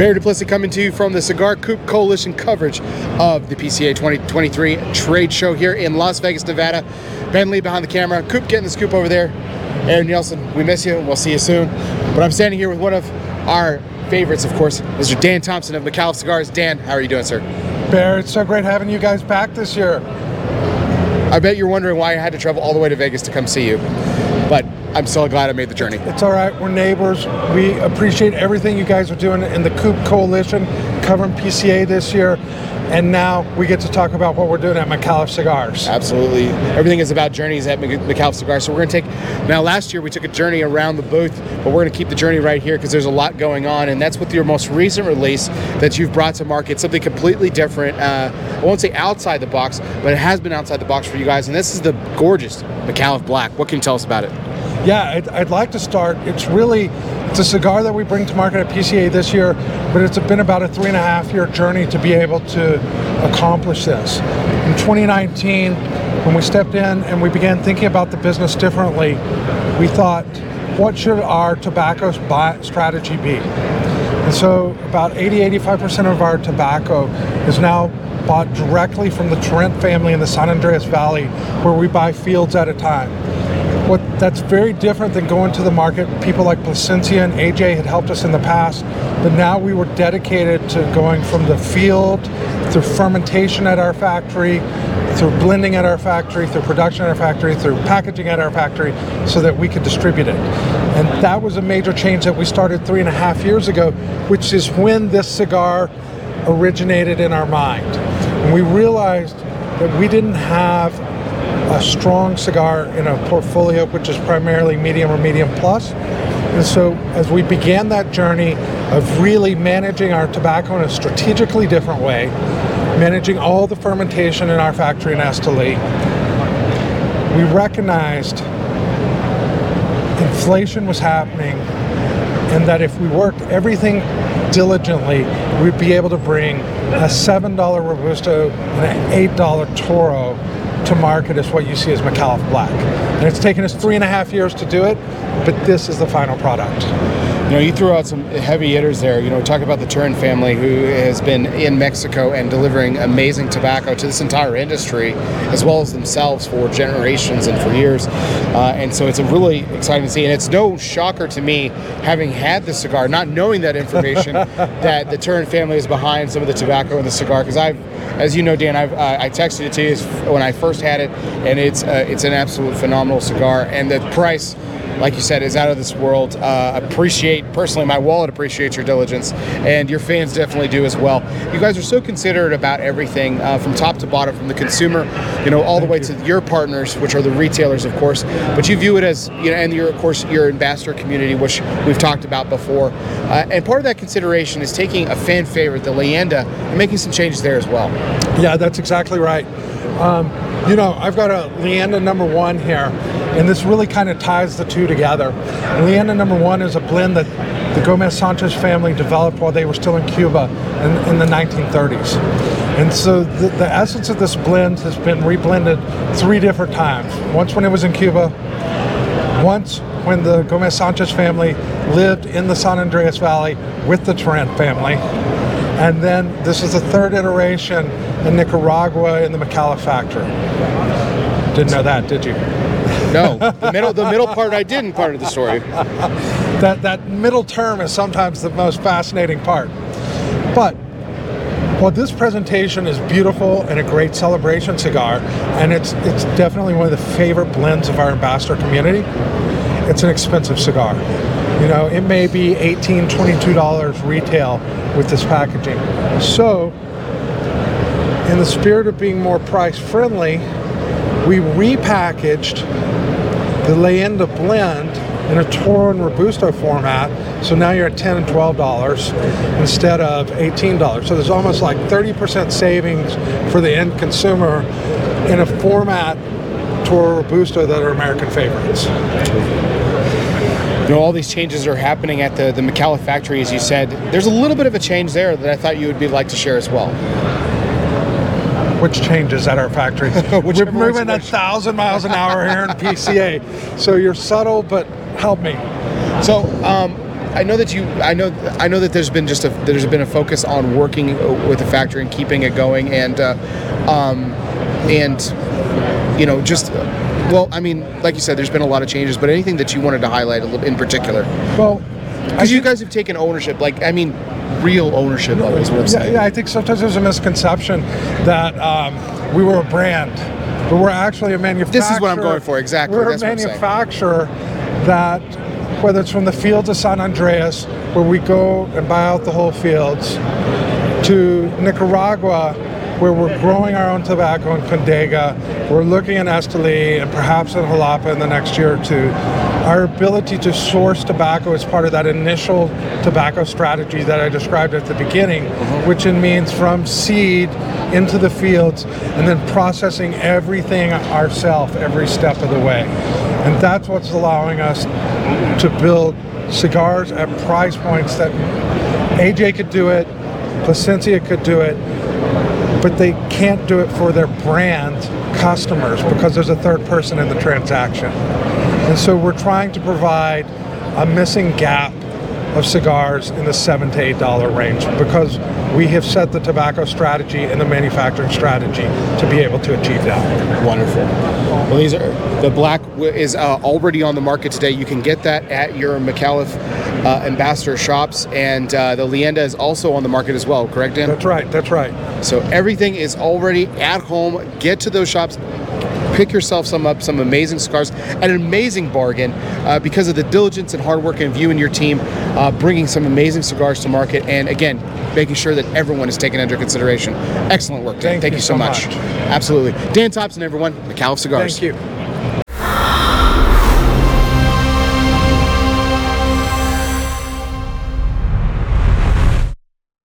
Barry Duplessis coming to you from the Cigar Coop Coalition coverage of the PCA 2023 trade show here in Las Vegas, Nevada. Ben Lee behind the camera, Coop getting the scoop over there. Aaron Nielsen, we miss you. We'll see you soon. But I'm standing here with one of our favorites, of course, Mr. Dan Thompson of Micallef Cigars. Dan, how are you doing, sir? Bear, it's so great having you guys back this year. I bet you're wondering why I had to travel all the way to Vegas to come see you. But I'm so glad I made the journey. It's all right. We're neighbors. We appreciate everything you guys are doing in the Coop Coalition covering PCA this year. And now we get to talk about what we're doing at Micallef Cigars. Absolutely. Everything is about journeys at Micallef Cigars. So we're going to take, now last year we took a journey around the booth, but we're going to keep the journey right here because there's a lot going on. And that's with your most recent release that you've brought to market, something completely different. Uh, I won't say outside the box, but it has been outside the box for you guys. And this is the gorgeous Micallef Black. What can you tell us about it? Yeah, I'd, I'd, like to start. It's really it's a cigar that we bring to market at PCA this year, but it's been about a three and a half year journey to be able to accomplish this. In 2019, when we stepped in and we began thinking about the business differently, we thought, what should our tobacco strategy be? And so about 80, 85% of our tobacco is now bought directly from the Turrent family in the San Andreas Valley, where we buy fields at a time what that's very different than going to the market. People like Plasencia and AJ had helped us in the past, but now we were dedicated to going from the field through fermentation at our factory, through blending at our factory, through production at our factory, through packaging at our factory, so that we could distribute it. And that was a major change that we started three and a half years ago, which is when this cigar originated in our mind. And we realized that we didn't have a strong cigar in a portfolio which is primarily medium or medium plus. And so as we began that journey of really managing our tobacco in a strategically different way, managing all the fermentation in our factory in Esteli, we recognized inflation was happening and that if we worked everything diligently, we'd be able to bring a $7 Robusto and an $8 Toro to market is what you see as Micallef Black. And it's taken us three and a half years to do it, but this is the final product. You know, you threw out some heavy hitters there. You know, talk about the Turrent family who has been in Mexico and delivering amazing tobacco to this entire industry, as well as themselves for generations and for years. Uh, and so it's a really exciting to see. And it's no shocker to me, having had the cigar, not knowing that information, that the Turrent family is behind some of the tobacco in the cigar. Because I've, as you know, Dan, I've, uh, I texted it to you when I first had it, and it's uh, it's an absolute phenomenal cigar. And the price like you said, is out of this world. Uh, appreciate personally, my wallet appreciates your diligence, and your fans definitely do as well. You guys are so considerate about everything uh, from top to bottom, from the consumer, you know, all Thank the way you. to your partners, which are the retailers, of course. But you view it as, you know, and your, of course, your ambassador community, which we've talked about before. Uh, and part of that consideration is taking a fan favorite, the Leyenda, and making some changes there as well. Yeah, that's exactly right. Um, you know, I've got a Leyenda number one here, and this really kind of ties the two together. Leyenda number one is a blend that the Gomez Sanchez family developed while they were still in Cuba in, in the 1930s. And so the, the, essence of this blend has been reblended three different times. Once when it was in Cuba, once when the Gomez Sanchez family lived in the San Andreas Valley with the Turrent family, and then this is the third iteration in Nicaragua in the Micallef factory. Didn't know that, did you? No, the middle the middle part I didn't part of the story. that that middle term is sometimes the most fascinating part. But well, this presentation is beautiful and a great celebration cigar, and it's it's definitely one of the favorite blends of our ambassador community. It's an expensive cigar. You know, it may be $18, $22 retail with this packaging. So, in the spirit of being more price friendly, we repackaged the Leyenda blend in a Toro and Robusto format. So now you're at 10 and 12 dollars instead of 18 dollars. So there's almost like 30% savings for the end consumer in a format Toro Robusto that are American favorites know, all these changes are happening at the, the Micallef factory, as you said. There's a little bit of a change there that I thought you would be like to share as well. Which changes at our factory? We're moving a thousand miles an hour here in PCA. So you're subtle, but help me. So, um, I know that you. I know. I know that there's been just a there's been a focus on working with the factory and keeping it going, and uh, um, and you know just. Well, I mean, like you said, there's been a lot of changes, but anything that you wanted to highlight a little in particular? Well, Because you guys have taken ownership, like I mean, real ownership of it is what I'm Yeah, saying. yeah, I think sometimes there's a misconception that um, we were a brand, but we're actually a manufacturer. This is what I'm going for, exactly. We're That's a what I'm saying. manufacturer that, whether it's from the fields of San Andreas, where we go and buy out the whole fields, to Nicaragua, where we're growing our own tobacco in Condega, we're looking in Esteli and perhaps in Jalapa in the next year or two. Our ability to source tobacco is part of that initial tobacco strategy that I described at the beginning, mm-hmm. which it means from seed into the fields and then processing everything ourselves every step of the way. And that's what's allowing us to build cigars at price points that AJ could do it, Plasencia could do it, but they can't do it for their brand customers because there's a third person in the transaction. And so we're trying to provide a missing gap of cigars in the seven to eight dollar range because we have set the tobacco strategy and the manufacturing strategy to be able to achieve that. Wonderful. Well, these are the black is uh, already on the market today. You can get that at your Micallef uh, ambassador shops, and uh, the Leyenda is also on the market as well. Correct, Dan? That's right. That's right. So everything is already at home. Get to those shops. Pick yourself some up, some amazing cigars at an amazing bargain uh, because of the diligence and hard work of you and your team uh, bringing some amazing cigars to market. And again, making sure that everyone is taken under consideration. Excellent work, Dan. Thank you you so much. much. Absolutely. Dan Thompson, everyone, the Micallef Cigars. Thank you.